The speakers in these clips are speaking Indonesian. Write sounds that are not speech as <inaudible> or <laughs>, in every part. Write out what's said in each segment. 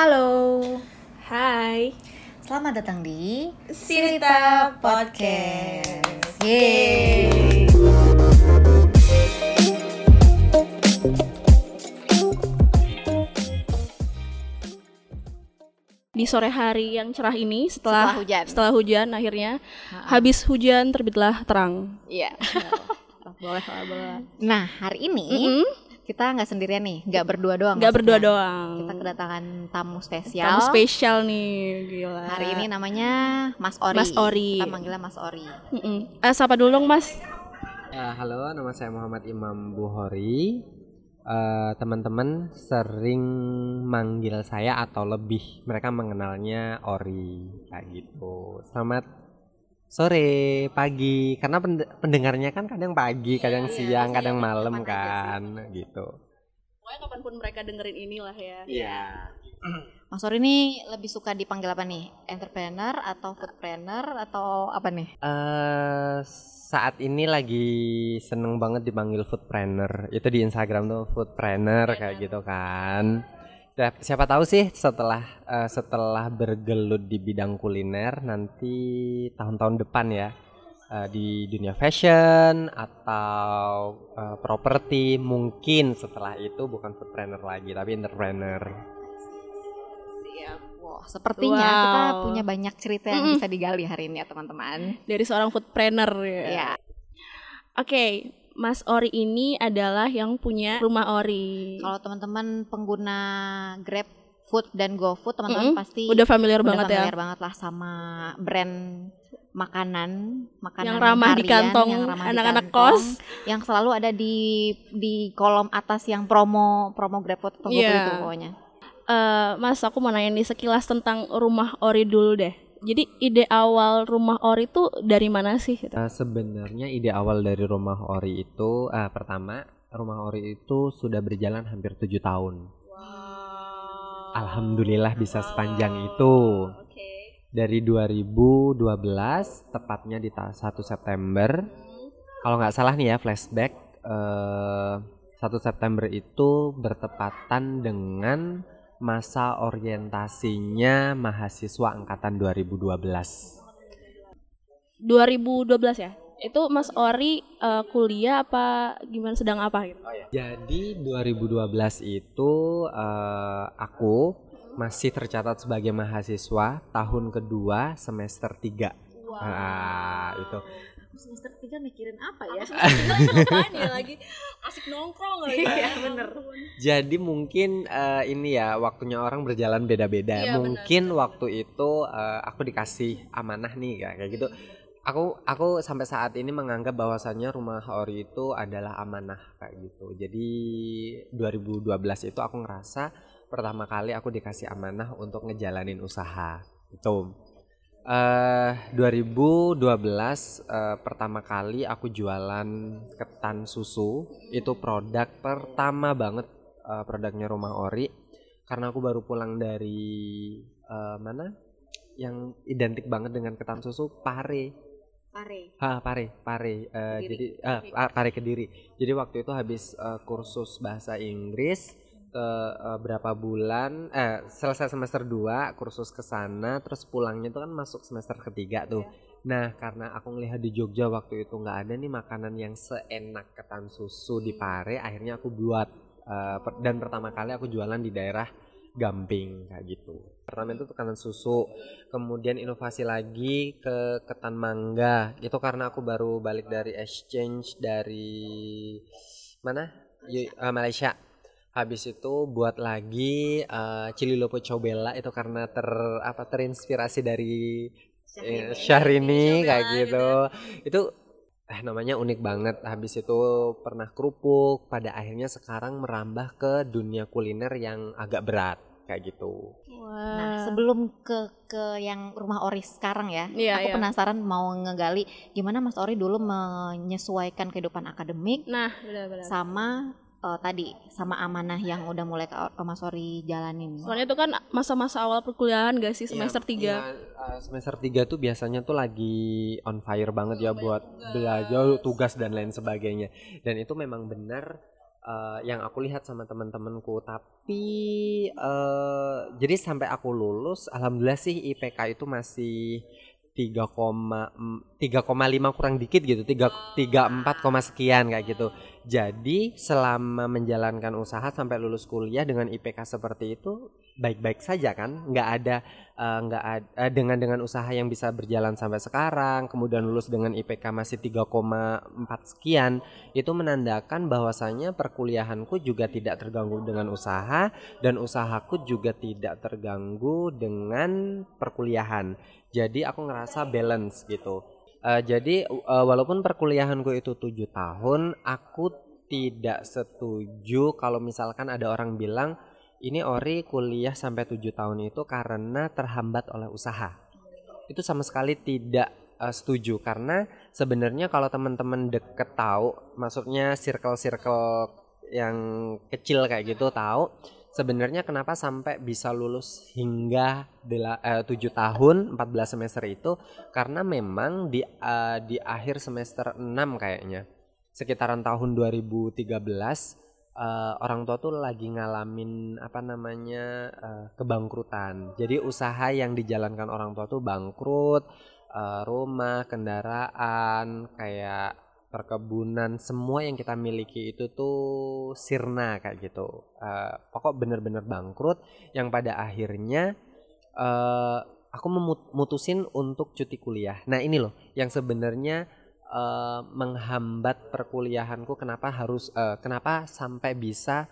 Halo, Hai, selamat datang di Sirita Podcast. Yeay. Di sore hari yang cerah ini setelah Setelah hujan. setelah hujan akhirnya habis hujan terbitlah terang. Iya. <laughs> Boleh boleh. Nah, hari ini Mm-mm. Kita nggak sendirian nih, nggak berdua doang. Nggak berdua doang. Kita kedatangan tamu spesial. Tamu spesial nih, gila. Hari ini namanya Mas Ori. Mas Ori. Kita manggilnya Mas Ori. Mm-mm. Eh, sapa dulu dong, Mas. Ya, halo, nama saya Muhammad Imam Buhori. Eh, teman-teman sering manggil saya atau lebih mereka mengenalnya Ori kayak gitu. Selamat sore, pagi, karena pend- pendengarnya kan kadang pagi, kadang iya, siang, iya, kadang iya, malam kan, gitu. Pokoknya kapan pun mereka dengerin inilah ya. Iya. Mas Ori ini lebih suka dipanggil apa nih? Entrepreneur atau foodpreneur atau apa nih? Eh, saat ini lagi seneng banget dipanggil foodpreneur. Itu di Instagram tuh foodpreneur kayak gitu kan. Siap- Siapa tahu sih setelah eh, setelah bergelut di bidang kuliner nanti tahun-tahun depan ya eh, di dunia fashion atau eh, properti mungkin setelah itu bukan foodpreneur lagi tapi entrepreneur. Siap. Wah, sepertinya kita Wow. punya banyak cerita yang bisa digali hari ini ya teman-teman. Dari seorang foodpreneur ya. Iya. Oke, Mas Ori ini adalah yang punya rumah Ori. Kalau teman-teman pengguna Grab Food dan GoFood, teman-teman Mm-mm. pasti Udah familiar udah banget ya. familiar banget lah sama brand makanan, makanan Yang ramah di harian, kantong yang ramah di anak-anak kantong, kos. yang selalu ada di di kolom atas yang promo promo GrabFood atau GoFood Iya. itu pokoknya. Eh, Mas, aku mau nanya nih sekilas tentang rumah Ori dulu deh. Jadi ide awal rumah Ori itu dari mana sih? Gitu? Eh, sebenarnya ide awal dari rumah Ori itu eh, pertama rumah Ori itu sudah berjalan hampir tujuh tahun. Alhamdulillah bisa sepanjang itu. Dari 2012 tepatnya di ta- 1 September. Kalau nggak salah nih ya flashback eh 1 September itu bertepatan dengan masa orientasinya mahasiswa angkatan 2012. 2012 ya? Itu Mas Ori eh, kuliah apa gimana sedang apa gitu? Jadi 2012 itu eh, aku masih tercatat sebagai mahasiswa tahun kedua semester 3. Ah, itu. Semester 3 mikirin apa ya? Apaan ya lagi asik nongkrong lagi. Iya, bener. Jadi mungkin eh, ini ya waktunya orang berjalan beda-beda. Iya, mungkin waktu itu eh, aku dikasih amanah nih ya, kayak gitu. Aku aku sampai saat ini menganggap bahwasannya rumah Ori itu adalah amanah kayak gitu. Jadi 2012 itu aku ngerasa pertama kali aku dikasih amanah untuk ngejalanin usaha. Itu. Eh 2012 eh, pertama kali aku jualan ketan susu. Itu produk pertama banget eh, produknya Rumah Ori karena aku baru pulang dari eh, mana? Yang identik banget dengan ketan susu Pare. Pare. Ah, Pare, Pare. Eh, Kediri. jadi ah, Pare Kediri. Jadi waktu itu habis eh, kursus bahasa Inggris ke eh, berapa bulan eh selesai semester 2 kursus ke sana terus pulangnya itu kan masuk semester ketiga tuh. Nah, karena aku ngelihat di Jogja waktu itu nggak ada nih makanan yang seenak ketan susu di Pare, akhirnya aku buat per- dan pertama kali aku jualan di daerah Gamping kayak gitu. Pertama itu tekanan susu, kemudian inovasi lagi ke ketan mangga. Itu karena aku baru balik dari exchange dari mana? Yu- eh, Malaysia. Habis itu buat lagi eh, Cili Lopo Cobela itu karena ter apa terinspirasi dari eh, Syahrini kayak gitu. Itu eh namanya unik banget. Habis itu pernah kerupuk, pada akhirnya sekarang merambah ke dunia kuliner yang agak berat kayak gitu. Nah, sebelum ke ke yang rumah Ori sekarang ya, Iya, aku iya. penasaran mau ngegali gimana Mas Ori dulu menyesuaikan kehidupan akademik Nah, benar-benar. sama eh, tadi sama amanah yang udah mulai ke, ke Mas Ori jalanin. Soalnya itu kan masa-masa awal perkuliahan gak sih semester 3 Iya, eh, semester 3 tuh biasanya tuh lagi on fire banget ya buat belajar tugas dan lain sebagainya. Dan itu memang benar eh, yang aku lihat sama teman-temanku tapi eh jadi sampai aku lulus alhamdulillah sih IPK itu masih 3,5 kurang dikit gitu 3 34, koma sekian kayak gitu. Jadi selama menjalankan usaha sampai lulus kuliah dengan IPK seperti itu baik-baik saja kan? Nggak ada eh, nggak ada eh, dengan dengan usaha yang bisa berjalan sampai sekarang kemudian lulus dengan IPK masih 3,4 sekian itu menandakan bahwasanya perkuliahanku juga tidak terganggu dengan usaha dan usahaku juga tidak terganggu dengan perkuliahan jadi aku ngerasa balance gitu Eh, jadi eh, walaupun perkuliahanku itu tujuh tahun aku tidak setuju kalau misalkan ada orang bilang ini Ori kuliah sampai tujuh tahun itu karena terhambat oleh usaha. Itu sama sekali tidak eh, setuju karena sebenarnya kalau teman-teman deket tahu, maksudnya circle-circle yang kecil kayak gitu tahu, sebenarnya kenapa sampai bisa lulus hingga bela- eh, 7 tahun 14 semester itu karena memang di eh, di akhir semester 6 kayaknya sekitaran tahun 2013 eh, orang tua tuh lagi ngalamin apa namanya eh, kebangkrutan. Jadi usaha yang dijalankan orang tua tuh bangkrut, eh, rumah, kendaraan, kayak perkebunan, semua yang kita miliki itu tuh sirna kayak gitu. Eh, pokok bener-bener bangkrut yang pada akhirnya eh aku memutusin untuk cuti kuliah. Nah ini loh yang sebenarnya eh, menghambat perkuliahanku kenapa harus eh, kenapa sampai bisa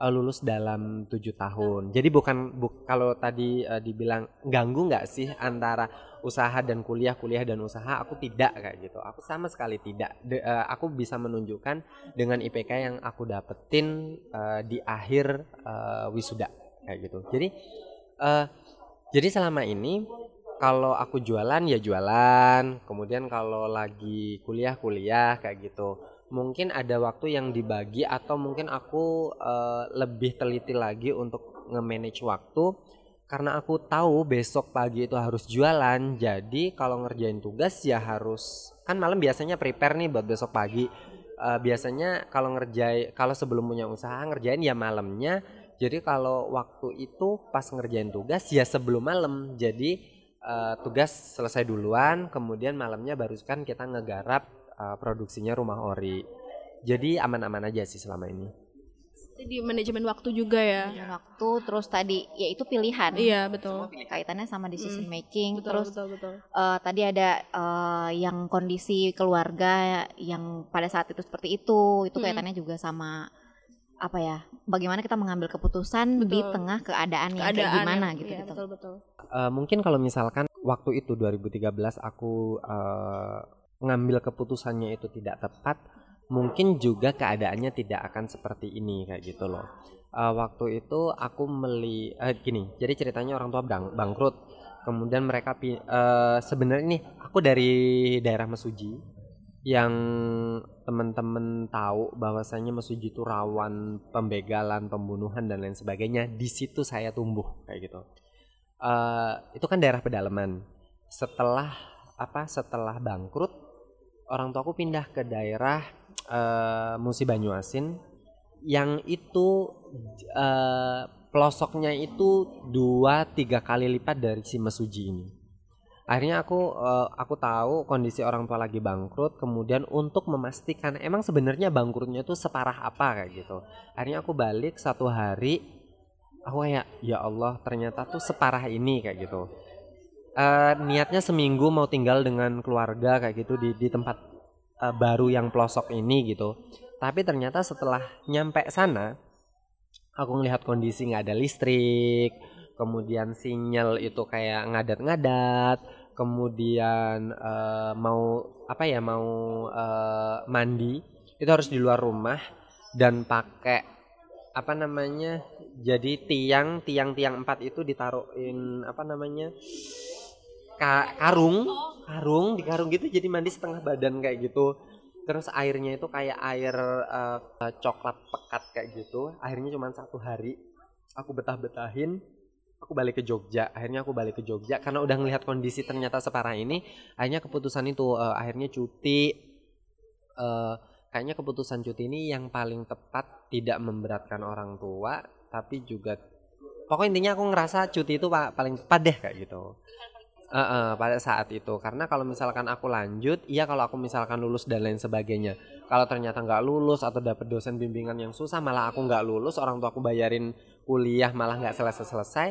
eh, lulus dalam tujuh tahun. Jadi bukan bu- kalau tadi eh, dibilang ganggu nggak sih antara usaha dan kuliah, kuliah dan usaha, aku tidak kayak gitu. Aku sama sekali tidak. De- eh, aku bisa menunjukkan dengan IPK yang aku dapetin eh, di akhir eh, wisuda kayak gitu. Jadi eh, jadi selama ini kalau aku jualan ya jualan, kemudian kalau lagi kuliah kuliah kayak gitu. Mungkin ada waktu yang dibagi atau mungkin aku eh, lebih teliti lagi untuk nge-manage waktu karena aku tahu besok pagi itu harus jualan. Jadi kalau ngerjain tugas ya harus kan malam biasanya prepare nih buat besok pagi. Eh, biasanya kalau ngerjain kalau sebelum punya usaha ngerjain ya malamnya. Jadi kalau waktu itu pas ngerjain tugas ya sebelum malam. Jadi eh, tugas selesai duluan, kemudian malamnya baru kan kita ngegarap eh, produksinya rumah ori. Jadi aman-aman aja sih selama ini. Di manajemen waktu juga ya? Manajemen waktu terus tadi yaitu pilihan. Iya betul. Kaitannya sama decision Mm, making. Betul terus betul betul. eh, tadi ada eh, yang kondisi keluarga yang pada saat itu seperti itu. Itu Mm. kaitannya juga sama apa ya bagaimana kita mengambil keputusan di Betul. tengah keadaan yang kayak keadaan gimana yang- gitu iya, gitu. betul betul. Eh, mungkin kalau misalkan waktu itu 2013 aku eh, ngambil keputusannya itu tidak tepat, mungkin juga keadaannya tidak akan seperti ini kayak gitu loh. Eh, waktu itu aku meli eh, gini, jadi ceritanya orang tua bang bangkrut, kemudian mereka eh, sebenarnya nih aku dari daerah Mesuji yang teman-teman tahu bahwasanya Mesuji itu rawan pembegalan, pembunuhan dan lain sebagainya. Di situ saya tumbuh kayak gitu eh itu kan daerah pedalaman. Setelah apa? Setelah bangkrut, orang tuaku pindah ke daerah eh Musi Banyuasin yang itu eh pelosoknya itu dua tiga kali lipat dari si Mesuji ini. Akhirnya aku eh, aku tahu kondisi orang tua lagi bangkrut, kemudian untuk memastikan emang sebenarnya bangkrutnya itu separah apa kayak gitu. Akhirnya aku balik satu hari aku kayak ya Allah ternyata tuh separah ini kayak gitu Eh niatnya seminggu mau tinggal dengan keluarga kayak gitu di di tempat eh, baru yang pelosok ini gitu. Tapi ternyata setelah nyampe sana aku ngelihat kondisi nggak ada listrik kemudian sinyal itu kayak ngadat-ngadat kemudian eh, mau apa ya mau eh, mandi itu harus di luar rumah dan pakai apa namanya jadi tiang tiang tiang empat itu ditaruhin apa namanya ka- karung. Karung di karung gitu jadi mandi setengah badan kayak gitu. Terus airnya itu kayak air eh, coklat pekat kayak gitu. Akhirnya cuma satu hari. Aku betah betahin aku balik ke Jogja. Akhirnya aku balik ke Jogja. Karena udah ngelihat kondisi ternyata separah ini akhirnya keputusan itu eh, akhirnya cuti. Eh, kayaknya keputusan cuti ini yang paling tepat tidak memberatkan orang tua tapi juga pokoknya intinya aku ngerasa cuti itu pa- paling tepat deh kayak gitu Eh, eh, pada saat itu karena kalau misalkan aku lanjut iya kalau aku misalkan lulus dan lain sebagainya kalau ternyata nggak lulus atau dapet dosen bimbingan yang susah malah aku nggak lulus orang tua aku bayarin kuliah malah nggak selesai selesai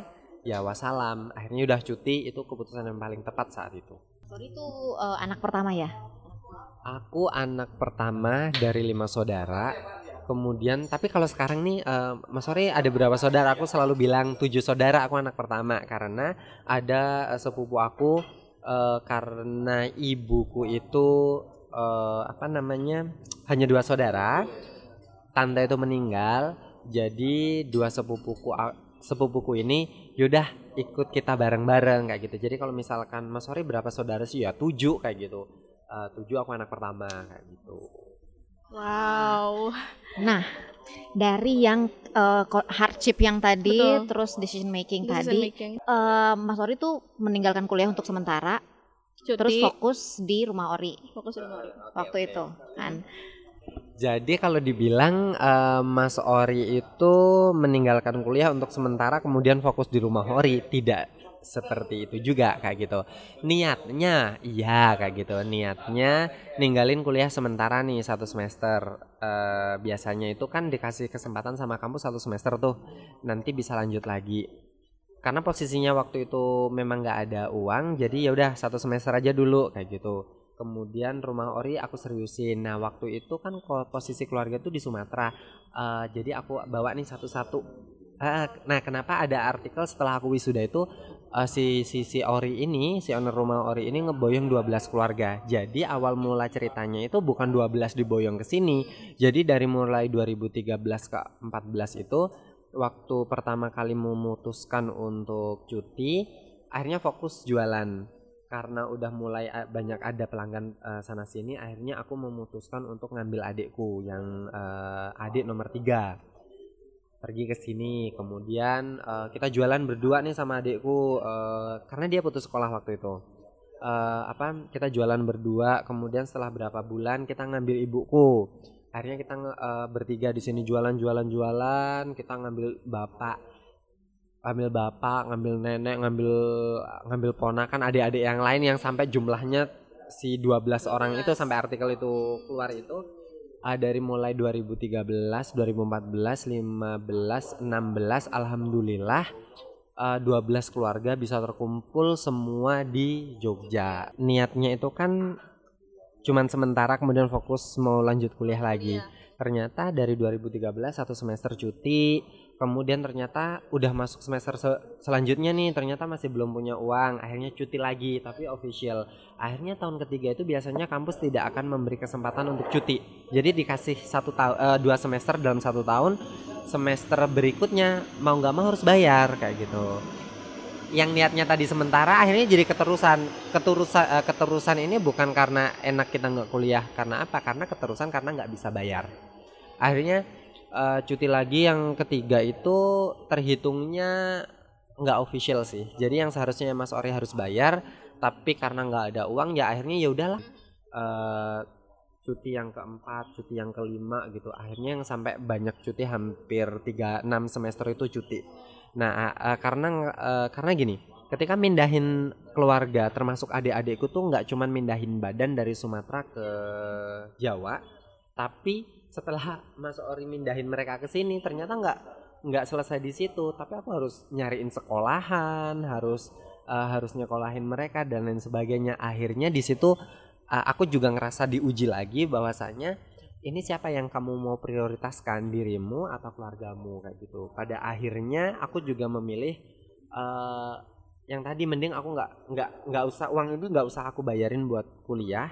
ya wassalam akhirnya udah cuti itu keputusan yang paling tepat saat itu Sorry itu eh, anak pertama ya. Aku anak pertama dari lima saudara. Kemudian, tapi kalau sekarang nih, eh, Mas Sore ada berapa saudara? Aku selalu bilang tujuh saudara. Aku anak pertama karena ada eh, sepupu aku eh, karena ibuku itu eh, apa namanya hanya dua saudara. Tante itu meninggal, jadi dua sepupuku sepupuku ini yaudah ikut kita bareng-bareng kayak gitu. Jadi kalau misalkan Mas Sore berapa saudara sih ya tujuh kayak gitu. Eh, tujuh aku anak pertama kayak gitu. Wow. Nah, dari yang ko- hardship yang tadi, Betul. terus decision making Decision tadi, making. eh, Mas Ori tuh meninggalkan kuliah untuk sementara, Cuti, terus fokus di rumah Ori fokus di rumah. waktu itu kan. Jadi kalau dibilang eh, Mas Ori itu meninggalkan kuliah untuk sementara kemudian fokus di rumah Ori tidak seperti itu juga kayak gitu. Niatnya iya kayak gitu. Niatnya ninggalin kuliah sementara nih satu semester. Eh, biasanya itu kan dikasih kesempatan sama kampus satu semester tuh. Nanti bisa lanjut lagi. Karena posisinya waktu itu memang nggak ada uang, jadi ya udah satu semester aja dulu kayak gitu kemudian rumah ori aku seriusin nah waktu itu kan posisi keluarga tuh di Sumatera Eh, jadi aku bawa nih satu-satu nah kenapa ada artikel setelah aku wisuda itu eh, si si si ori ini si owner rumah ori ini ngeboyong 12 keluarga. Jadi awal mula ceritanya itu bukan 12 diboyong ke sini. Jadi dari mulai 2013 ke 14 itu waktu pertama kali memutuskan untuk cuti akhirnya fokus jualan. Karena udah mulai a- banyak ada pelanggan eh, sana sini akhirnya aku memutuskan untuk ngambil adikku yang eh, adik nomor tiga pergi ke sini. Kemudian eh, kita jualan berdua nih sama adikku eh, karena dia putus sekolah waktu itu. Eh, apa kita jualan berdua kemudian setelah berapa bulan kita ngambil ibuku. Akhirnya kita eh, bertiga di sini jualan jualan jualan. Kita ngambil bapak ngambil bapak ngambil nenek ngambil ngambil ponakan adik-adik yang lain yang sampai jumlahnya si 12 orang itu sampai artikel itu keluar itu ah, dari mulai 2013, 2014, 15, 16 alhamdulillah ah, 12 keluarga bisa terkumpul semua di Jogja. Niatnya itu kan cuman sementara kemudian fokus mau lanjut kuliah lagi. Ternyata dari 2013 satu semester cuti, kemudian ternyata udah masuk semester se- selanjutnya nih, ternyata masih belum punya uang, akhirnya cuti lagi tapi official. Akhirnya tahun ketiga itu biasanya kampus tidak akan memberi kesempatan untuk cuti. Jadi dikasih satu tahun dua semester dalam satu tahun, semester berikutnya mau nggak mau harus bayar kayak gitu. Yang niatnya tadi sementara akhirnya jadi keterusan. Keterusan eh, keterusan ini bukan karena enak kita nggak kuliah, karena apa? Karena keterusan karena nggak bisa bayar. Akhirnya eh, cuti lagi yang ketiga itu terhitungnya nggak official sih. Jadi yang seharusnya Mas Ori harus bayar, tapi karena nggak ada uang ya akhirnya ya udahlah. Eh, cuti yang keempat, cuti yang kelima gitu. Akhirnya yang sampai banyak cuti hampir 3 6 semester itu cuti. Nah, eh, karena eh, karena gini, ketika mindahin keluarga termasuk adik-adikku tuh nggak cuman mindahin badan dari Sumatera ke Jawa, tapi setelah Mas Ori mindahin mereka ke sini ternyata nggak nggak selesai di situ, tapi aku harus nyariin sekolahan, harus eh, harus nyekolahin mereka dan lain sebagainya. Akhirnya di situ eh, aku juga ngerasa diuji lagi bahwasanya ini siapa yang kamu mau prioritaskan dirimu atau keluargamu kayak gitu. Pada akhirnya aku juga memilih eh, yang tadi mending aku nggak nggak nggak usah uang itu nggak usah aku bayarin buat kuliah,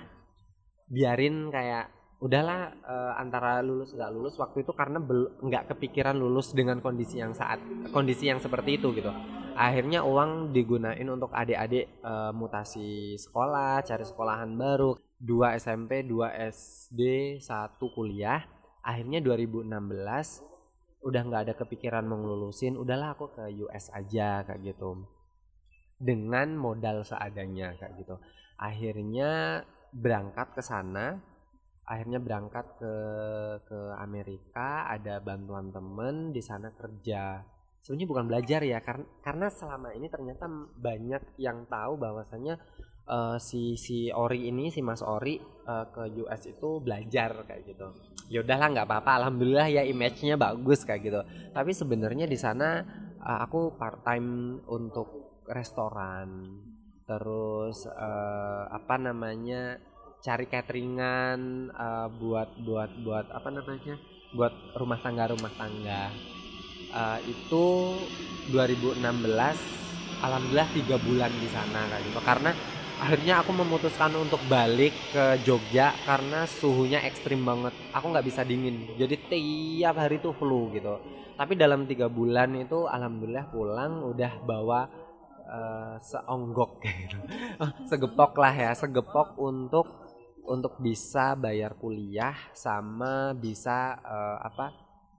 biarin kayak udahlah eh, antara lulus nggak lulus waktu itu karena nggak kepikiran lulus dengan kondisi yang saat kondisi yang seperti itu gitu. Akhirnya uang digunain untuk adik-adik eh, mutasi sekolah cari sekolahan baru. Dua SMP dua SD satu kuliah. Akhirnya 2016 udah nggak ada kepikiran mau udahlah aku ke US aja kayak gitu. Dengan modal seadanya kayak gitu. Akhirnya berangkat ke sana akhirnya berangkat ke ke Amerika ada bantuan temen di sana kerja. Sebenarnya bukan belajar ya karena karena selama ini ternyata banyak yang tahu bahwasanya uh, si si Ori ini si Mas Ori uh, ke US itu belajar kayak gitu. Ya udahlah nggak apa-apa alhamdulillah ya image-nya bagus kayak gitu. Tapi sebenarnya di sana uh, aku part time untuk restoran. Terus uh, apa namanya cari cateringan uh, buat buat buat apa namanya buat rumah tangga rumah tangga. Uh, itu 2016 alhamdulillah tiga bulan di sana kayak gitu. Karena akhirnya aku memutuskan untuk balik ke Jogja karena suhunya ekstrim banget. Aku nggak bisa dingin. Jadi tiap hari tuh flu gitu. Tapi dalam tiga bulan itu alhamdulillah pulang udah bawa uh, seonggok <laughs> gitu. Segepok lah ya segepok untuk untuk bisa bayar kuliah sama bisa uh, apa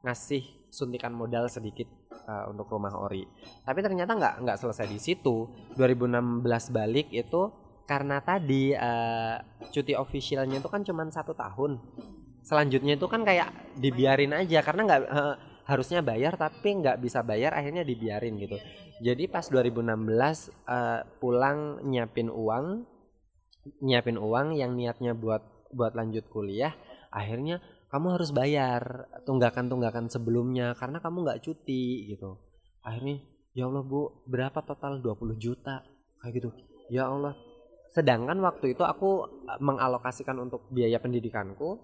ngasih suntikan modal sedikit uh, untuk rumah ori. Tapi ternyata nggak nggak selesai di situ. 2016 balik itu karena tadi uh, cuti officialnya itu kan cuma satu tahun. Selanjutnya itu kan kayak dibiarin aja karena nggak uh, harusnya bayar tapi nggak bisa bayar akhirnya dibiarin gitu. Jadi pas 2016 uh, pulang nyiapin uang nyiapin uang yang niatnya buat buat lanjut kuliah akhirnya kamu harus bayar tunggakan-tunggakan sebelumnya karena kamu nggak cuti gitu. Akhirnya ya Allah bu berapa total? 20 juta. Kayak gitu. Ya Allah. Sedangkan waktu itu aku eh, mengalokasikan untuk biaya pendidikanku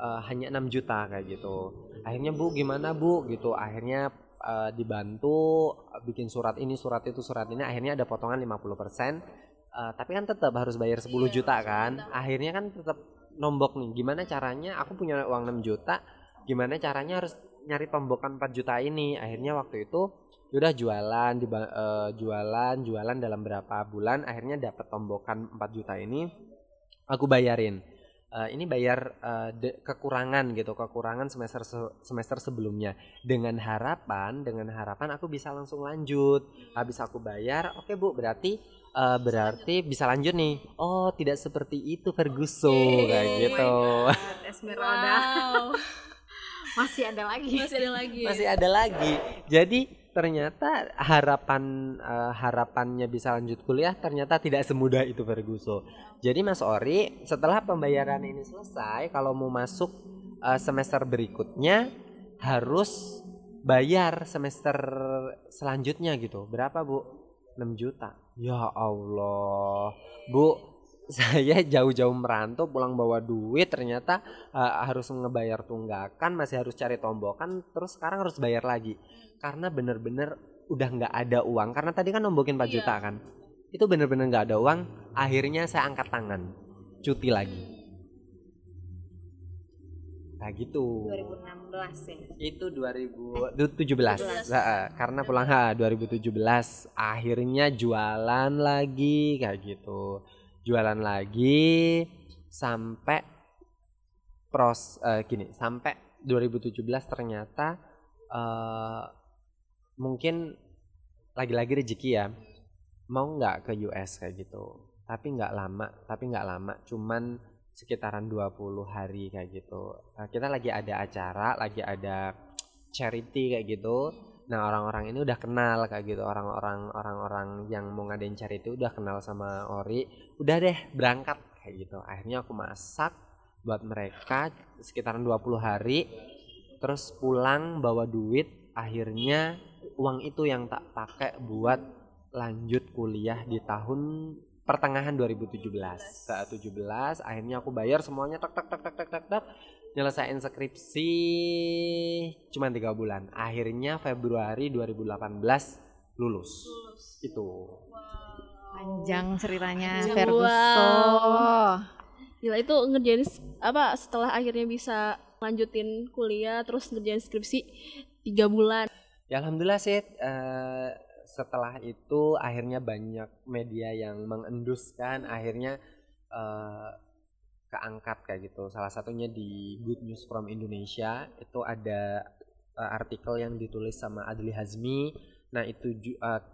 uh, hanya 6 juta kayak gitu. Akhirnya bu gimana bu? Gitu. Akhirnya uh, dibantu bikin surat ini surat itu surat ini. Akhirnya ada potongan 50% uh, tapi kan tetap harus bayar 10 iya, juta kan? akhirnya kan tetap nombok nih gimana caranya aku punya uang 6 juta gimana caranya harus nyari tombokan 4 juta ini? Akhirnya waktu itu udah jualan di uh, jualan jualan dalam berapa bulan akhirnya dapat tombokan 4 juta ini aku bayarin uh, ini bayar uh, de, kekurangan gitu kekurangan semester se semester sebelumnya. Dengan harapan dengan harapan aku bisa langsung lanjut. Habis aku bayar oke okay, bu berarti uh, berarti bisa lanjut nih. Oh tidak seperti itu Ferguson. Kayak gitu. <laughs> Esmeralda. Wow. <laughs> masih ada lagi. Masih ada lagi. Masih ada lagi. Jadi ternyata harapan uh, harapannya bisa lanjut kuliah ternyata tidak semudah itu Ferguso. Jadi Mas Ori setelah pembayaran ini selesai kalau mau masuk uh, semester berikutnya harus bayar semester selanjutnya gitu. Berapa Bu? 6 juta. Ya Allah. Bu, <laughs> saya jauh-jauh merantau pulang bawa duit ternyata uh, harus ngebayar tunggakan masih harus cari tombokan terus sekarang harus bayar lagi karena bener-bener udah nggak ada uang. Karena tadi kan nombokin 4 iya. juta kan? Itu bener-bener nggak ada uang akhirnya saya angkat tangan. Cuti lagi. Nah gitu. 2016 ya? Itu 2017 eh. karena pulang ha 2017 akhirnya jualan lagi kayak gitu. Jualan lagi sampai pros uh, gini sampai 2017 ternyata uh, mungkin lagi-lagi rezeki ya. Mau nggak ke US kayak gitu? Tapi nggak lama tapi nggak lama cuman sekitaran 20 hari kayak gitu. Nah, kita lagi ada acara lagi ada charity kayak gitu. Nah orang-orang ini udah kenal kayak gitu. Orang-orang orang-orang yang mau ngadain charity udah kenal sama Ori. Udah deh berangkat kayak gitu. Akhirnya aku masak buat mereka sekitaran 20 hari. Terus pulang bawa duit. Akhirnya uang itu yang tak pakai buat lanjut kuliah di tahun pertengahan 2017 saat 17 akhirnya aku bayar semuanya tak tak tak tak tak tak tak nyelesain skripsi cuma tiga bulan. Akhirnya Februari 2018 lulus, lulus. itu. Panjang ceritanya Ferguson. Wow. Gila itu ngerjain apa setelah akhirnya bisa lanjutin kuliah terus ngerjain skripsi tiga bulan ya alhamdulillah sih uh, setelah itu akhirnya banyak media yang mengenduskan akhirnya uh, keangkat kayak gitu. Salah satunya di Good News from Indonesia itu ada uh, artikel yang ditulis sama Adli Hazmi. Nah itu uh,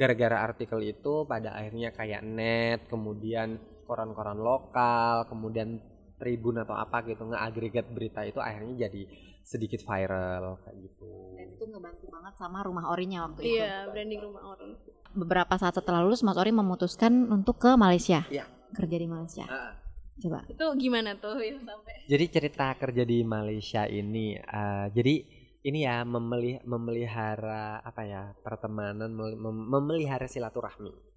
gara-gara artikel itu pada akhirnya kayak net kemudian koran-koran lokal kemudian tribun atau apa gitu nge-agregat berita itu akhirnya jadi sedikit viral kayak gitu. Dan itu ngebantu banget sama rumah orinya waktu itu. Iya, branding rumah ori. Beberapa saat setelah lulus Mas Ori memutuskan untuk ke Malaysia. Iya. Kerja di Malaysia. Ah. Coba. Itu gimana tuh ya sampai? Jadi cerita kerja di Malaysia ini, eh, jadi ini ya memeli- memelihara apa ya pertemanan, mem- mem- memelihara silaturahmi.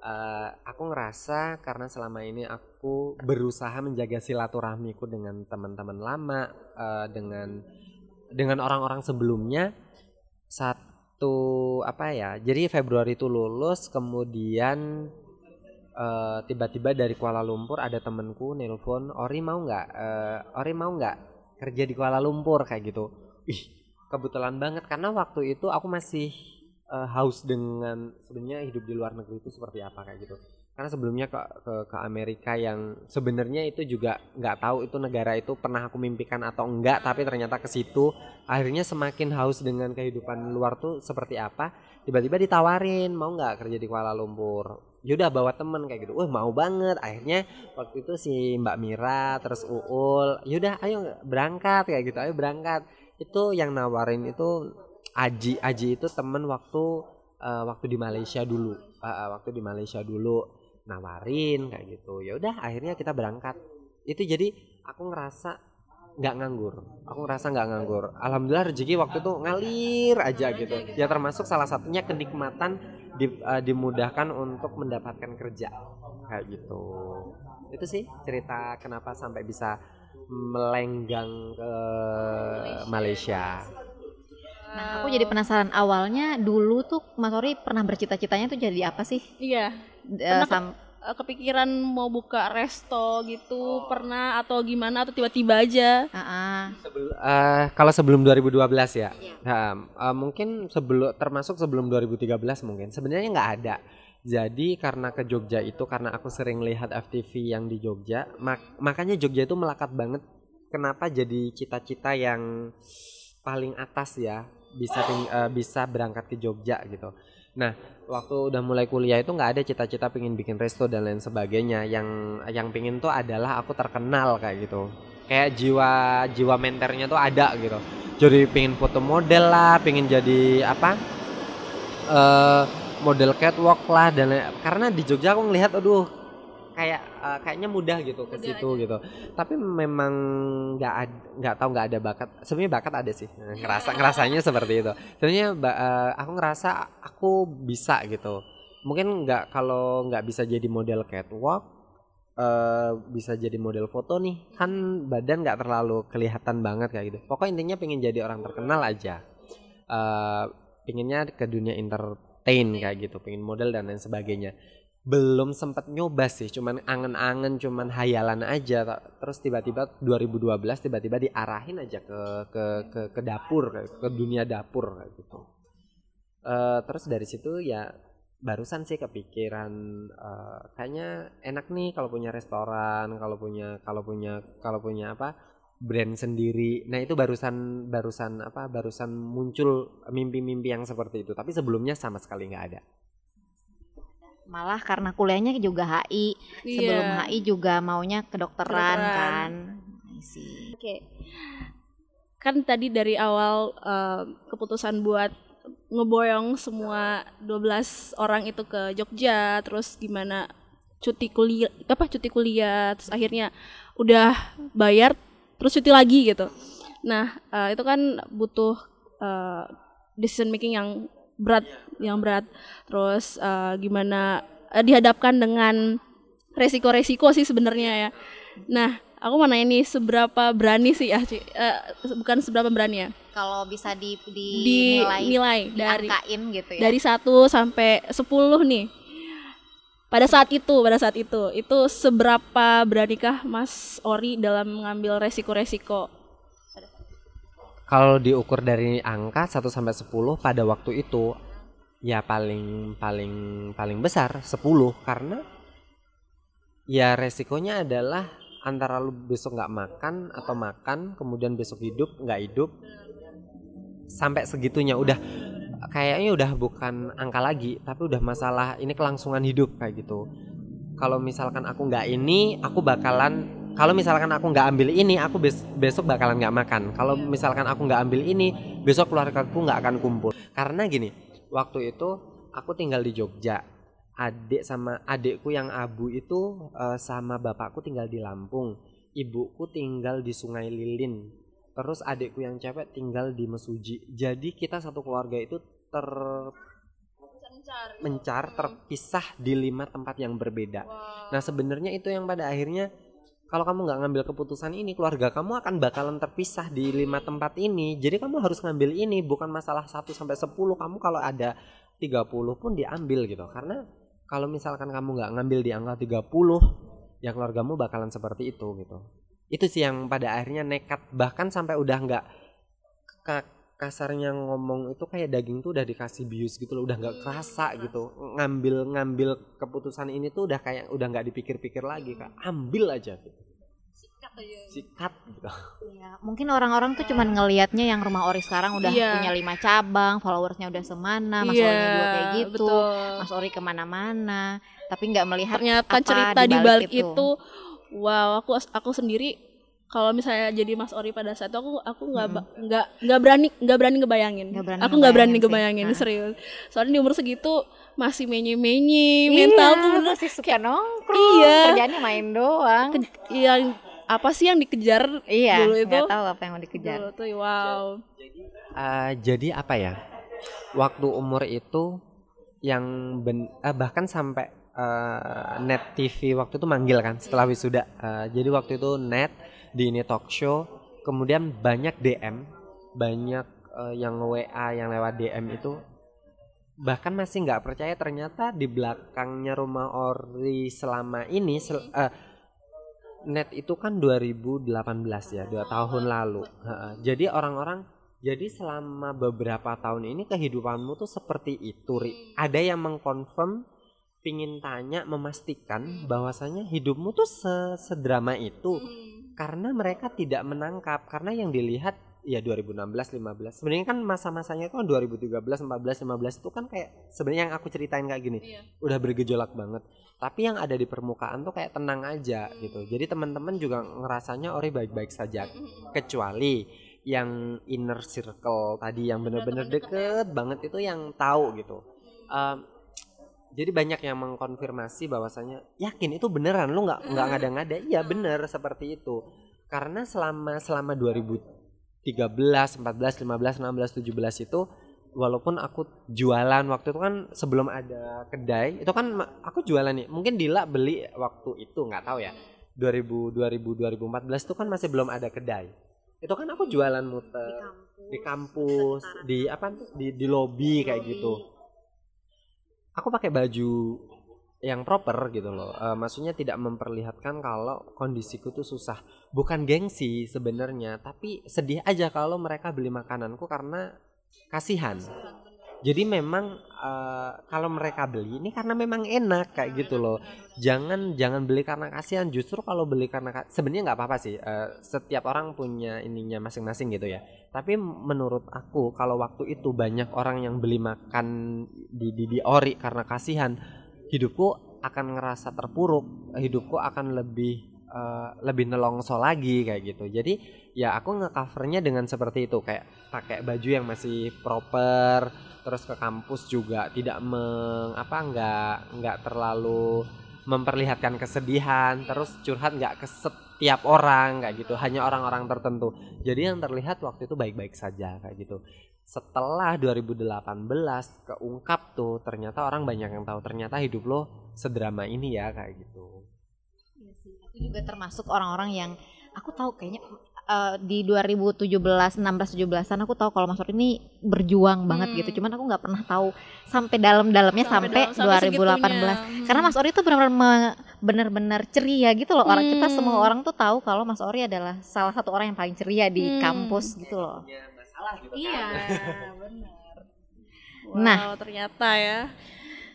Eh, aku ngerasa karena selama ini aku berusaha menjaga silaturahmiku dengan teman-teman lama, eh, dengan dengan orang-orang sebelumnya. Satu apa ya? Jadi Februari itu lulus, kemudian eh, tiba-tiba dari Kuala Lumpur ada temenku nelpon Ori mau nggak Eh, Ori mau nggak kerja di Kuala Lumpur kayak gitu ih kebetulan banget karena waktu itu aku masih eh, haus dengan sebenarnya hidup di luar negeri itu seperti apa kayak gitu. Karena sebelumnya ke ke, ke Amerika yang sebenarnya itu juga nggak tahu itu negara itu pernah aku mimpikan atau enggak tapi ternyata ke situ akhirnya semakin haus dengan kehidupan luar tuh seperti apa tiba-tiba ditawarin mau nggak kerja di Kuala Lumpur? Yaudah bawa temen kayak gitu. Wah mau banget. Akhirnya waktu itu si Mbak Mira terus Uul yaudah ayo berangkat kayak gitu ayo berangkat. Itu yang nawarin itu Aji Aji itu temen waktu eh, waktu di Malaysia dulu. Eh, waktu di Malaysia dulu. Nawarin kayak gitu. Ya udah akhirnya kita berangkat. Itu jadi aku ngerasa nggak nganggur. Aku ngerasa nggak nganggur. Alhamdulillah rezeki waktu itu ngalir aja gitu. Ya termasuk salah satunya kenikmatan di- eh, dimudahkan untuk mendapatkan kerja. Kayak gitu. Itu sih cerita kenapa sampai bisa melenggang ke Malaysia Nah, aku jadi penasaran awalnya dulu tuh Mas Ori pernah bercita-citanya tuh jadi apa sih? Iya, Pernah ke- sam- eh, kepikiran mau buka resto gitu, pernah atau gimana atau tiba-tiba aja? Ah, ah. Sebelum eh, kalau sebelum 2012 ya, Iya. Nah, eh, mungkin sebelum termasuk sebelum 2013 mungkin sebenarnya nggak ada. Jadi karena ke Jogja itu karena aku sering lihat FTV yang di Jogja, mak- makanya Jogja itu melekat banget. Kenapa jadi cita-cita yang paling atas ya bisa ting- eh, bisa berangkat ke Jogja gitu. Nah waktu udah mulai kuliah itu nggak ada cita-cita pengen bikin resto dan lain sebagainya. Yang yang pingin tuh adalah aku terkenal kayak gitu. Kayak jiwa jiwa menternya tuh ada gitu jadi pengen foto model lah, pengen jadi apa? eh model catwalk lah dan karena di Jogja aku ngelihat aduh kayak eh, kayaknya mudah gitu ke situ gitu. Tapi memang nggak nggak tahu nggak ada bakat. Sebenarnya bakat ada sih. Ngerasa ngerasanya seperti itu. Sebenarnya eh, aku ngerasa aku bisa gitu. Mungkin nggak kalau nggak bisa jadi model catwalk eh bisa jadi model foto nih kan badan nggak terlalu kelihatan banget kayak gitu pokoknya intinya pengen jadi orang terkenal aja eh pengennya ke dunia entertain kayak gitu pengen model dan lain sebagainya belum sempat nyoba sih cuman angen-angen cuman hayalan aja. Terus tiba-tiba 2012 tiba-tiba diarahin aja ke ke ke, ke dapur ke dunia dapur gitu. Eh terus dari situ ya barusan sih kepikiran eh, kayaknya enak nih kalau punya restoran kalau punya kalau punya kalau punya apa brand sendiri. Nah itu barusan barusan apa barusan muncul mimpi-mimpi yang seperti itu. Tapi sebelumnya sama sekali nggak ada malah karena kuliahnya juga HI. Sebelum Iya. HI juga maunya kedokteran, Kedokteran. kan. Oke. Kan tadi dari awal eh, keputusan buat ngeboyong semua 12 orang itu ke Jogja, terus gimana cuti kuliah apa cuti kuliah, terus akhirnya udah bayar terus cuti lagi gitu. Nah, eh, itu kan butuh eh, decision making yang berat, yang berat. Terus eh, gimana eh, dihadapkan dengan resiko-resiko sih sebenarnya ya. Nah, aku mau nanya nih seberapa berani sih ya? Eh, bukan seberapa berani ya, Kalau bisa di, dinilai, dinilai dari diangkain gitu ya. dari 1 sampai 10 nih. Pada saat itu, pada saat itu, itu seberapa beranikah Mas Ori dalam mengambil resiko-resiko? Kalau diukur dari angka 1 sampai 10 pada waktu itu ya paling paling paling besar 10 karena ya resikonya adalah antara lu besok nggak makan atau makan kemudian besok hidup nggak hidup sampai segitunya. Udah kayaknya udah bukan angka lagi tapi udah masalah ini kelangsungan hidup kayak gitu. Kalau misalkan aku nggak ini aku bakalan kalau misalkan aku nggak ambil ini aku bes- besok bakalan nggak makan. Kalau misalkan aku nggak ambil ini besok keluargaku nggak akan kumpul. Karena gini waktu itu aku tinggal di Jogja. Adik sama adikku yang abu itu eh, sama bapakku tinggal di Lampung. Ibuku tinggal di Sungai Lilin. Terus adikku yang cewek tinggal di Mesuji. Jadi kita satu keluarga itu ter mencar. terpisah di lima tempat yang berbeda. Nah sebenarnya itu yang pada akhirnya kalau kamu nggak ngambil keputusan ini keluarga kamu akan bakalan terpisah di lima tempat ini. Jadi kamu harus ngambil ini bukan masalah 1 sampai 10 kamu kalau ada 30 pun diambil gitu. Karena kalau misalkan kamu nggak ngambil di angka 30 ya keluargamu bakalan seperti itu gitu. Itu sih yang pada akhirnya nekat bahkan sampai udah nggak kasarnya ngomong itu kayak daging tuh udah dikasih bius gitu loh udah nggak kerasa gitu. ngambil ngambil keputusan ini tuh udah kayak udah nggak dipikir-pikir lagi kak. Ambil aja gitu sikat gitu. Iya, mungkin orang-orang tuh cuman ngelihatnya yang rumah ori sekarang udah Iya. punya lima cabang, followersnya udah semana, Mas Iya, Orinya juga kayak gitu, betul. Mas Ori ke mana-mana, tapi nggak melihat ternyata apa cerita di balik balik itu. wow aku aku sendiri kalau misalnya jadi Mas Ori pada saat itu aku aku nggak ba- nggak nggak berani nggak berani ngebayangin Nggak berani aku nggak berani ngebayangin sih. ngebayangin serius soalnya di umur segitu masih menye menye mental tuh bener masih suka nongkrong, Iya. kerjanya main doang. ke- yang apa sih yang dikejar iya, dulu itu nggak tahu apa yang mau dikejar. dulu tuh wow Eh, jadi apa ya waktu umur itu yang ben, eh, bahkan sampai eh, net TV waktu itu manggil kan setelah wisuda Eh, jadi waktu itu net di ini talk show kemudian banyak DM banyak eh, yang WA yang lewat DM itu bahkan masih nggak percaya ternyata di belakangnya rumah Ori selama ini sel- eh, net itu kan 2018 ya dua tahun lalu Heeh. jadi orang-orang jadi selama beberapa tahun ini kehidupanmu tuh seperti itu Ri. ada yang mengkonfirm pingin tanya memastikan bahwasanya hidupmu tuh se- sedrama itu. Karena mereka tidak menangkap. Karena yang dilihat ya 2016 15 sebenarnya kan masa-masanya itu kan 2013 14 15 itu kan kayak sebenarnya yang aku ceritain kayak gini Iya. udah bergejolak banget. Tapi yang ada di permukaan tuh kayak tenang aja gitu. Jadi teman-teman juga ngerasanya ori baik-baik saja. Kecuali yang inner circle tadi yang bener-bener teman deket deket banget itu yang tahu gitu. Em, jadi banyak yang mengkonfirmasi bahwasanya yakin itu beneran? Lu nggak nggak ngada-ngada? Iya bener seperti itu. Karena selama selama 2013 14 15 16 17 itu walaupun aku jualan waktu itu kan sebelum ada kedai itu kan aku jualan nih mungkin Dila beli waktu itu nggak tahu ya. 2000 2000 2014 itu kan masih belum ada kedai. Itu kan aku jualan muter di kampus di apa tuh di di lobi kayak gitu aku pakai baju yang proper gitu loh. Eh, maksudnya tidak memperlihatkan kalau kondisiku tuh susah. Bukan gengsi sebenarnya tapi sedih aja kalau mereka beli makananku karena kasihan jadi memang eh, kalau mereka beli ini karena memang enak kayak gitu loh. jangan jangan beli karena kasihan. Justru kalau beli karena ka- sebenarnya nggak apa-apa sih Eh, setiap orang punya ininya masing-masing gitu ya. Tapi menurut aku kalau waktu itu banyak orang yang beli makan di di, di ori karena kasihan hidupku akan ngerasa terpuruk hidupku akan lebih eh, lebih nelongso lagi kayak gitu. Jadi ya aku ngecovernya dengan seperti itu. Kayak pakai baju yang masih proper terus ke kampus juga tidak meng apa nggak nggak terlalu memperlihatkan kesedihan terus curhat nggak ke setiap orang kayak gitu. Hanya orang-orang tertentu. Jadi yang terlihat waktu itu baik-baik saja kayak gitu. Setelah 2018 keungkap tuh ternyata orang banyak yang tahu ternyata hidup lo sedrama ini ya kayak gitu Aku juga termasuk orang-orang yang aku tahu kayaknya eh, di 2017, 16, 17an aku tahu kalau Mas Ori ini berjuang banget Hmm. gitu. Cuman aku nggak pernah tahu sampai dalam-dalamnya sampai, dalam- sampai 2018. segitunya. Karena Mas Ori itu benar-benar benar-benar ceria gitu loh. Orang kita Hmm. semua orang tuh tahu kalau Mas Ori adalah salah satu orang yang paling ceria di Hmm. kampus gitu loh. masalah gitu Iya, <laughs> benar Nah. wow, ternyata ya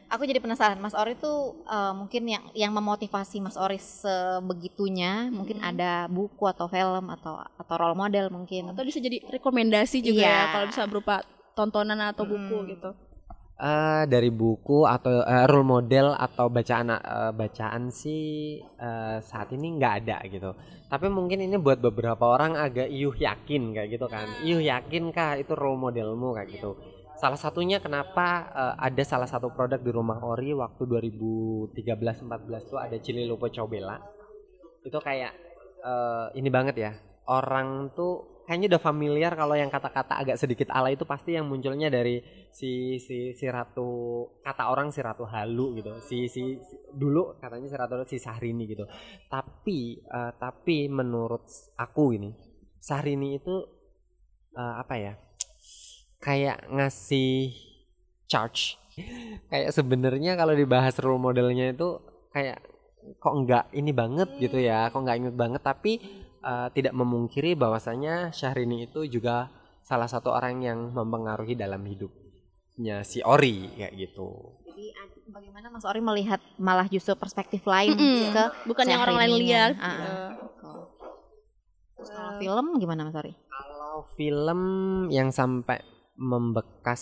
Aku jadi penasaran Mas Ori tuh eh, mungkin yang yang memotivasi Mas Ori sebegitunya, mungkin Hmm. ada buku atau film atau atau role model mungkin. atau bisa jadi rekomendasi juga Iya. ya kalau bisa berupa tontonan atau buku Mm. gitu Eh, dari buku atau eh, role model atau bacaan eh, bacaan sih eh, saat ini nggak ada gitu. Tapi mungkin ini buat beberapa orang agak iuh yakin kayak gitu kan. Iuh yakin kah itu role modelmu kayak gitu. Salah satunya kenapa eh, ada salah satu produk di rumah Ori waktu 2013-14 tuh ada Chili Lupo Cobela. Itu kayak eh, ini banget ya. Orang tuh kayaknya udah familiar kalau yang kata-kata agak sedikit ala itu pasti yang munculnya dari si si si ratu kata orang si ratu halu gitu si si, si- dulu katanya si ratu si Sahrini gitu tapi eh, tapi menurut aku ini Sahrini itu eh, apa ya kayak ngasih charge kayak sebenarnya kalau dibahas role modelnya itu kayak kok enggak ini banget gitu ya kok enggak inget banget tapi eh, tidak memungkiri bahwasanya Syahrini itu juga salah satu orang yang mempengaruhi dalam hidupnya si Ori kayak gitu Jadi ad- bagaimana Mas Ori melihat malah justru perspektif lain Mm-mm. ke bukan yang orang lain lihat gitu. ah. Terus kalau film gimana Mas Ori? Kalau film yang sampai membekas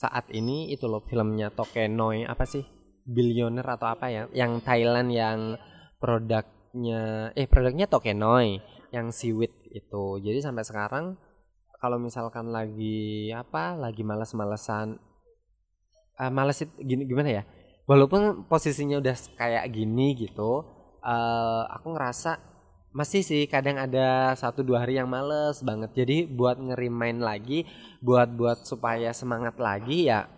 saat ini itu loh filmnya Tokenoi apa sih? Billionaire atau apa ya? Yang Thailand yang produknya eh produknya Tokenoi yang seaweed itu. Jadi sampai sekarang kalau misalkan lagi apa? Lagi males-malesan eh males it- gini gimana ya? Walaupun posisinya udah kayak gini gitu, eh aku ngerasa masih sih kadang ada satu dua hari yang males banget. Jadi buat ngerimain lagi buat buat supaya semangat lagi ya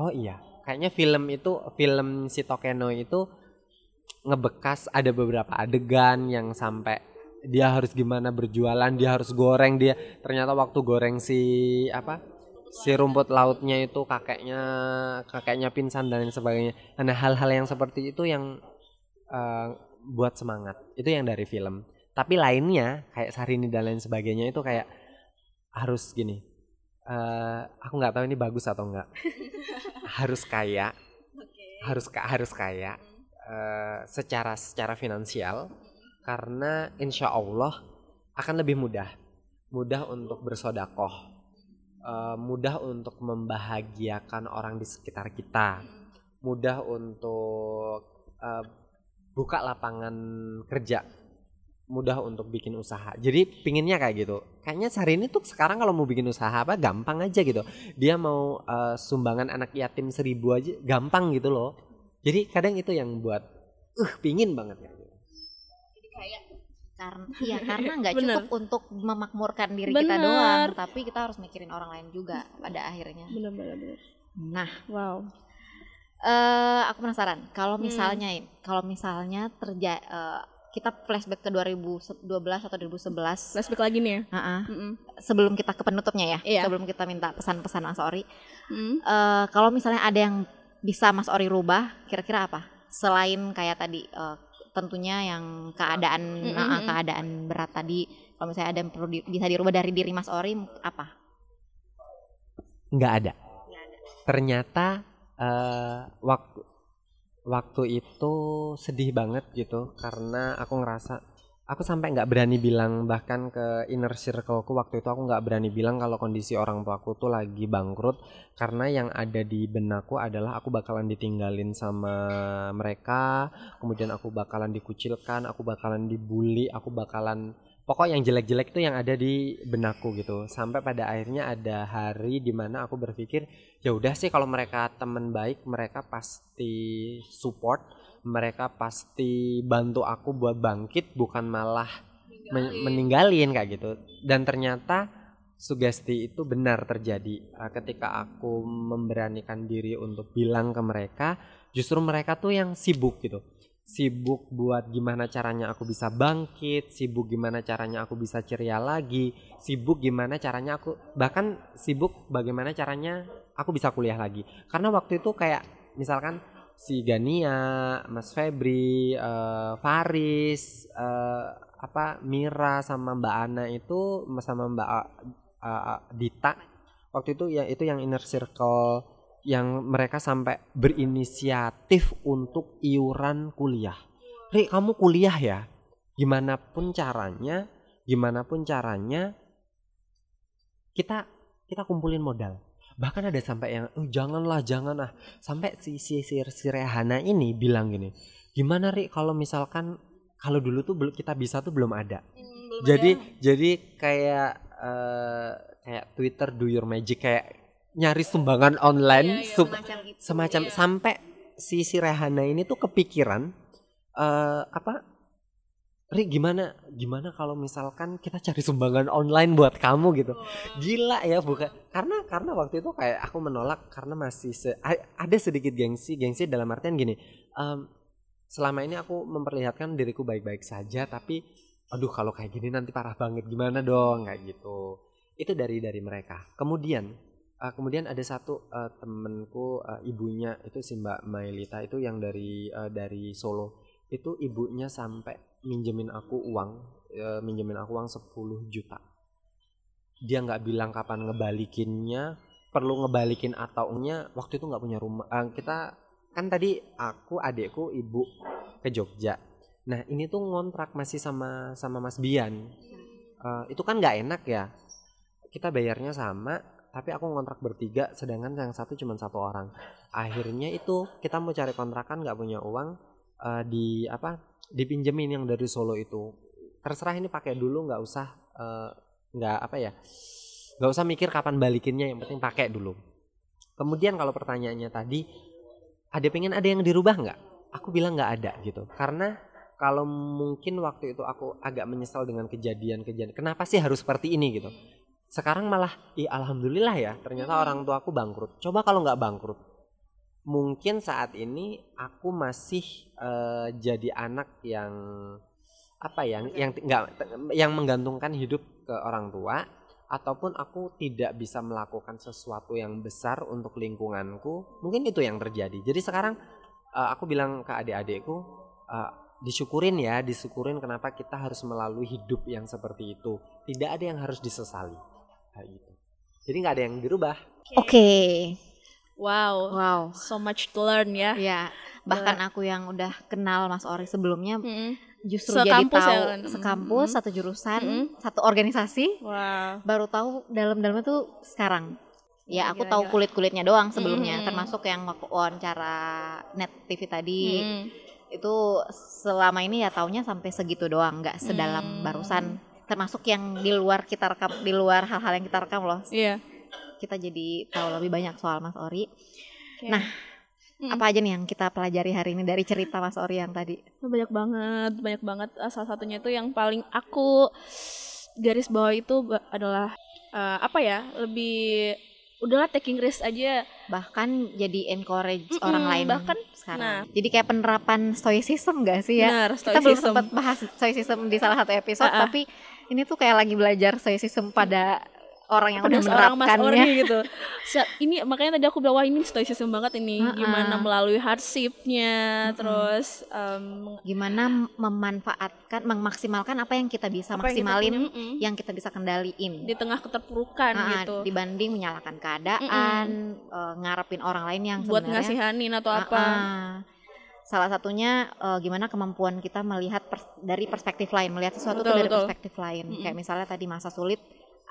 oh iya kayaknya film itu film si Tokeno itu ngebekas ada beberapa adegan yang sampai dia harus gimana berjualan dia harus goreng dia ternyata waktu goreng si apa si rumput lautnya itu kakeknya kakeknya pingsan dan lain sebagainya. Nah hal-hal yang seperti itu yang eh, buat semangat. Itu yang dari film tapi lainnya kayak Sarini dan lain sebagainya itu kayak harus gini eh aku nggak tahu ini bagus atau enggak <laughs> harus kaya. Harus ka- harus kaya eh, secara secara finansial. Karena insya Allah akan lebih mudah. Mudah untuk bersodakoh. Eh, mudah untuk membahagiakan orang di sekitar kita. Mudah untuk eh, buka lapangan kerja mudah untuk bikin usaha. Jadi pinginnya kayak gitu. Kayaknya sehari ini tuh sekarang kalau mau bikin usaha apa gampang aja gitu. Dia mau eh, sumbangan anak yatim seribu aja gampang gitu loh. Jadi kadang itu yang buat uh pingin banget ya. Karena iya karena nggak <laughs> Bener. cukup untuk memakmurkan diri kita Bener. doang, tapi kita harus mikirin orang lain juga pada akhirnya. bener bener bener Nah, wow eh aku penasaran kalau Hmm. misalnya kalau misalnya terja eh, kita flashback ke 2012 atau 2011 flashback lagi nih ya Ha-ha. Mm-mm. sebelum kita ke penutupnya ya Iya. sebelum kita minta pesan-pesan Mas Ori Mm. Eh, kalau misalnya ada yang bisa Mas Ori rubah kira-kira apa selain kayak tadi eh, tentunya yang keadaan Mm, nah, mm, mm. keadaan berat tadi kalau misalnya ada yang perlu di- bisa dirubah dari diri Mas Ori apa Nggak ada. Ternyata eh, waktu waktu itu sedih banget gitu karena aku ngerasa aku sampai nggak berani bilang bahkan ke inner circleku waktu itu aku nggak berani bilang kalau kondisi orang tuaku tuh lagi bangkrut karena yang ada di benakku adalah aku bakalan ditinggalin sama mereka kemudian aku bakalan dikucilkan aku bakalan dibully aku bakalan pokok yang jelek-jelek itu yang ada di benakku gitu. Sampai pada akhirnya ada hari di mana aku berpikir ya udah sih kalau mereka teman baik mereka pasti support mereka pasti bantu aku buat bangkit bukan malah men- meninggalin. kayak gitu. Dan ternyata sugesti itu benar terjadi. Uh, ketika aku memberanikan diri untuk bilang ke mereka justru mereka tuh yang sibuk gitu sibuk buat gimana caranya aku bisa bangkit sibuk gimana caranya aku bisa ceria lagi sibuk gimana caranya aku bahkan sibuk bagaimana caranya aku bisa kuliah lagi. Karena waktu itu kayak misalkan si Gania, Mas Febri, eh, Faris, eh, apa Mira sama Mbak Ana itu sama Mbak A- Dita waktu itu ya itu yang inner circle yang mereka sampai berinisiatif untuk iuran kuliah. Ri, kamu kuliah ya? Gimana pun caranya, gimana pun caranya kita kita kumpulin modal. bahkan ada sampai yang oh janganlah jangan ah sampai si si si, si Rehana ini bilang gini gimana ri kalau misalkan kalau dulu tuh belum kita bisa tuh belum ada jadi jadi kayak eh, kayak Twitter do your magic kayak nyari sumbangan online Iya, iya, sup- semacam itu semacam ya. sampai si si Rehana ini tuh kepikiran eh apa Ri gimana gimana kalau misalkan kita cari sumbangan online buat kamu? gitu. Gila ya bukan karena karena waktu itu kayak aku menolak karena masih se- ada sedikit gengsi gengsi dalam artian gini em, selama ini aku memperlihatkan diriku baik-baik saja tapi aduh kalau kayak gini nanti parah banget gimana dong? Kayak gitu. Itu dari dari mereka. Kemudian eh, kemudian ada satu eh, temenku eh, ibunya itu si Mbak Mailita itu yang dari eh, dari Solo. Itu ibunya sampai minjemin aku uang eh, minjemin aku uang 10 juta. Dia nggak bilang kapan ngebalikinnya perlu ngebalikin atau enggak waktu itu nggak punya rumah. Eh, kita kan tadi aku adekku ibu ke Jogja. Nah ini tuh ngontrak masih sama sama Mas Bian. Eh, itu kan nggak enak ya. Kita bayarnya sama tapi aku ngontrak bertiga sedangkan yang satu cuma satu orang. Akhirnya itu kita mau cari kontrakan nggak punya uang eh, di apa dipinjemin yang dari Solo itu. Terserah ini pakai dulu nggak usah eh, nggak apa ya nggak usah mikir kapan balikinnya yang penting pakai dulu. Kemudian kalau pertanyaannya tadi ada pengen ada yang dirubah nggak? Aku bilang nggak ada gitu. Karena kalau mungkin waktu itu aku agak menyesal dengan kejadian-kejadian kenapa sih harus seperti ini gitu sekarang malah ih alhamdulillah ya ternyata orang tua aku bangkrut. Coba kalau nggak bangkrut mungkin saat ini aku masih eh, jadi anak yang apa ya yang nggak yang menggantungkan hidup ke orang tua ataupun aku tidak bisa melakukan sesuatu yang besar untuk lingkunganku mungkin itu yang terjadi. Jadi sekarang eh, aku bilang ke adik-adikku eh, disyukurin ya disyukurin kenapa kita harus melalui hidup yang seperti itu. Tidak ada yang harus disesali kayak gitu jadi nggak ada yang dirubah oke Wow. wow So much to learn ya. ya bahkan aku yang udah kenal Mas Ori sebelumnya Mm-mm. justru jadi Sekampus tahu ya, kan? sekampus Mm-mm. satu jurusan Mm-mm. satu organisasi Wow. baru tahu dalam-dalamnya tuh sekarang ya aku Gila, tahu gila. kulit kulitnya doang sebelumnya Mm-mm. termasuk yang waktu wawancara net TV tadi Mm-mm. itu selama ini ya taunya sampai segitu doang nggak sedalam Hmm. barusan termasuk yang di luar kita rekam di luar hal-hal yang kita rekam loh Iya. kita jadi tahu lebih banyak soal Mas Ori Oke. Nah, Mm. apa aja nih yang kita pelajari hari ini dari cerita Mas Ori yang tadi banyak banget, banyak banget. Eh, Salah satunya itu yang paling aku garis bawah itu adalah eh, apa ya? Lebih udahlah taking risk aja. bahkan jadi encourage Mm-mm, orang lain bahkan, sekarang nah. jadi kayak penerapan stoicism gak sih ya Benar, kita belum stoicism. sempat bahas stoicism di salah satu episode Ah, ah. tapi ini tuh kayak lagi belajar stoicism pada orang yang pada udah menerapkannya Ori gitu. Ini makanya tadi aku bilang wah ini stoicism banget ini Ah, ah. gimana melalui hardshipnya, Mm-mm. terus em, gimana memanfaatkan memaksimalkan apa yang kita bisa apa yang kita maksimalin punya, mm-mm, yang kita bisa kendaliin di tengah keterpurukan Ah, gitu. dibanding menyalahkan keadaan eh, ngarepin orang lain yang buat ngasihanin atau apa. ah. Salah satunya eh, gimana kemampuan kita melihat pers- dari perspektif lain melihat sesuatu tuh Betul, dari betul. perspektif lain Mm-mm. kayak misalnya tadi masa sulit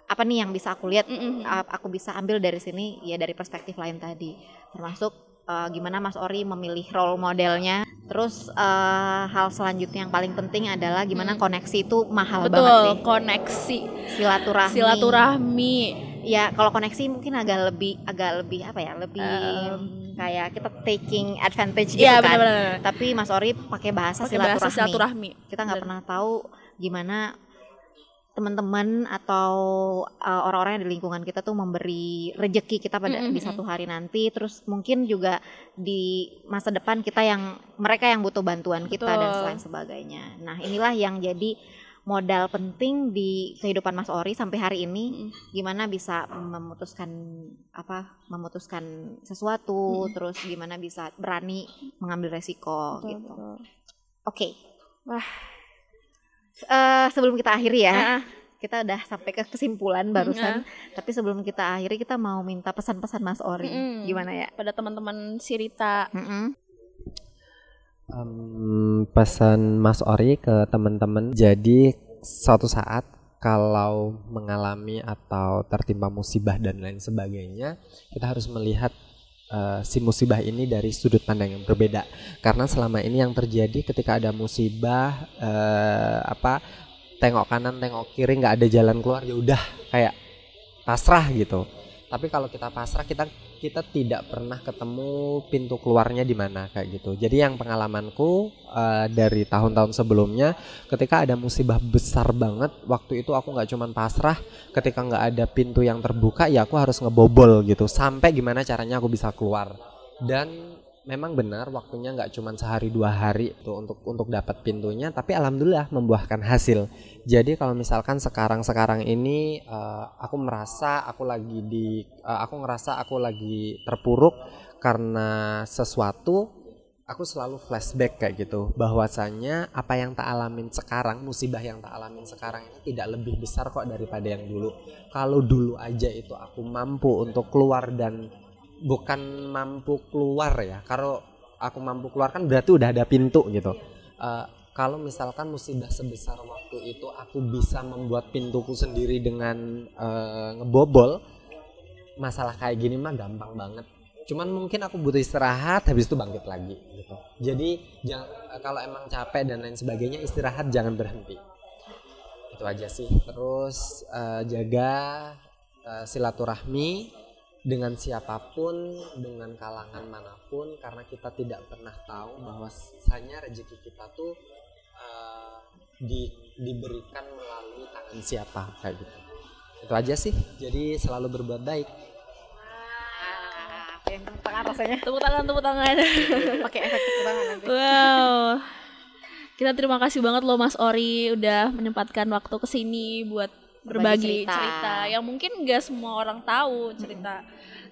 apa nih yang bisa aku lihat Mm-mm. a- aku bisa ambil dari sini ya dari perspektif lain tadi termasuk eh, gimana Mas Ori memilih role modelnya terus eh, hal selanjutnya yang paling penting adalah gimana Mm. koneksi itu mahal banget sih Betul, koneksi, silaturahmi silaturahmi. ya kalau koneksi mungkin agak lebih agak lebih apa ya lebih Em, kayak kita taking advantage gitu Iya kan benar-benar. tapi Mas Ori pakai bahasa Pakai bahasa silaturahmi silaturahmi. kita nggak Dan- pernah tahu gimana teman-teman atau uh, orang-orang yang di lingkungan kita tuh memberi rejeki kita pada Mm, mm, di satu hari nanti terus mungkin juga di masa depan kita yang mereka yang butuh bantuan kita dan Betul. selain sebagainya nah inilah yang jadi modal penting di kehidupan Mas Ori sampai hari ini Mm. gimana bisa memutuskan apa memutuskan sesuatu Mm. terus gimana bisa berani mengambil resiko Betul, gitu. Oke. Wah. Eh, sebelum kita akhiri ya, Ah, kita udah sampai ke kesimpulan barusan. ah. Tapi sebelum kita akhiri, kita mau minta pesan-pesan Mas Ori. Mm-mm. Gimana ya? pada teman-teman Sirita. Mm-mm. Em, pesan Mas Ori ke teman-teman jadi suatu saat kalau mengalami atau tertimpa musibah dan lain sebagainya, kita harus melihat uh, si musibah ini dari sudut pandang yang berbeda. Karena selama ini yang terjadi ketika ada musibah uh, apa tengok kanan, tengok kiri nggak ada jalan keluar ya udah kayak pasrah gitu. Tapi kalau kita pasrah kita kita tidak pernah ketemu pintu keluarnya di mana kayak gitu. Jadi yang pengalamanku uh, dari tahun-tahun sebelumnya, ketika ada musibah besar banget, waktu itu aku nggak cuman pasrah, ketika nggak ada pintu yang terbuka, ya aku harus ngebobol gitu, sampai gimana caranya aku bisa keluar. Dan memang benar waktunya nggak cuma sehari dua hari tuh untuk untuk dapat pintunya tapi alhamdulillah membuahkan hasil. Jadi kalau misalkan sekarang sekarang ini uh, aku merasa aku lagi di uh, aku ngerasa aku lagi terpuruk karena sesuatu aku selalu flashback kayak gitu. Bahwasanya apa yang tak alamin sekarang musibah yang tak alamin sekarang ini tidak lebih besar kok daripada yang dulu. Kalau dulu aja itu aku mampu untuk keluar dan bukan mampu keluar ya. Kalau aku mampu keluar kan berarti udah ada pintu gitu. Uh, kalau misalkan musibah sebesar waktu itu aku bisa membuat pintuku sendiri dengan uh, ngebobol masalah kayak gini mah gampang banget. Cuman mungkin aku butuh istirahat habis itu bangkit lagi gitu. Jadi jangan, kalau emang capek dan lain sebagainya istirahat jangan berhenti. Itu aja sih. Terus uh, jaga uh, silaturahmi dengan siapa pun, dengan kalangan mana pun, karena kita tidak pernah tahu bahwasanya rezeki kita tuh uh, di, diberikan melalui tangan siapa kayak gitu. Itu aja sih. Jadi selalu berbuat baik. yang tepuk tangan rasanya. Tepuk tangan, tepuk tangan. <laughs> Pakai efek tepuk tangan nanti. Wow. Kita terima kasih banget loh Mas Ori udah menyempatkan waktu ke sini buat berbagi cerita. cerita yang mungkin gak semua orang tahu cerita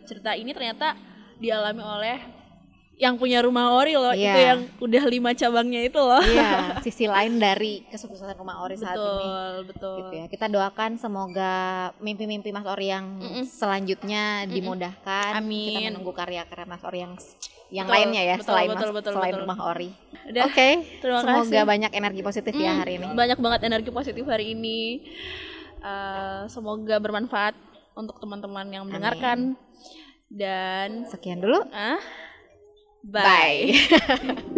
cerita ini ternyata dialami oleh yang punya rumah ori loh yeah. itu yang udah lima cabangnya itu loh iya <laughs> sisi lain dari kesuksesan rumah ori saat betul, ini betul gitu ya kita doakan semoga mimpi-mimpi mas ori yang mm -mm. selanjutnya dimudahkan amin kita menunggu karya-karya mas ori yang yang betul, lainnya ya betul, selain betul, mas, betul, selain betul. rumah ori oke okay. semoga kasih. banyak energi positif mm, ya hari ini banyak banget energi positif hari ini uh, semoga bermanfaat untuk teman-teman yang mendengarkan Amin. dan sekian dulu ah bye, bye. <laughs>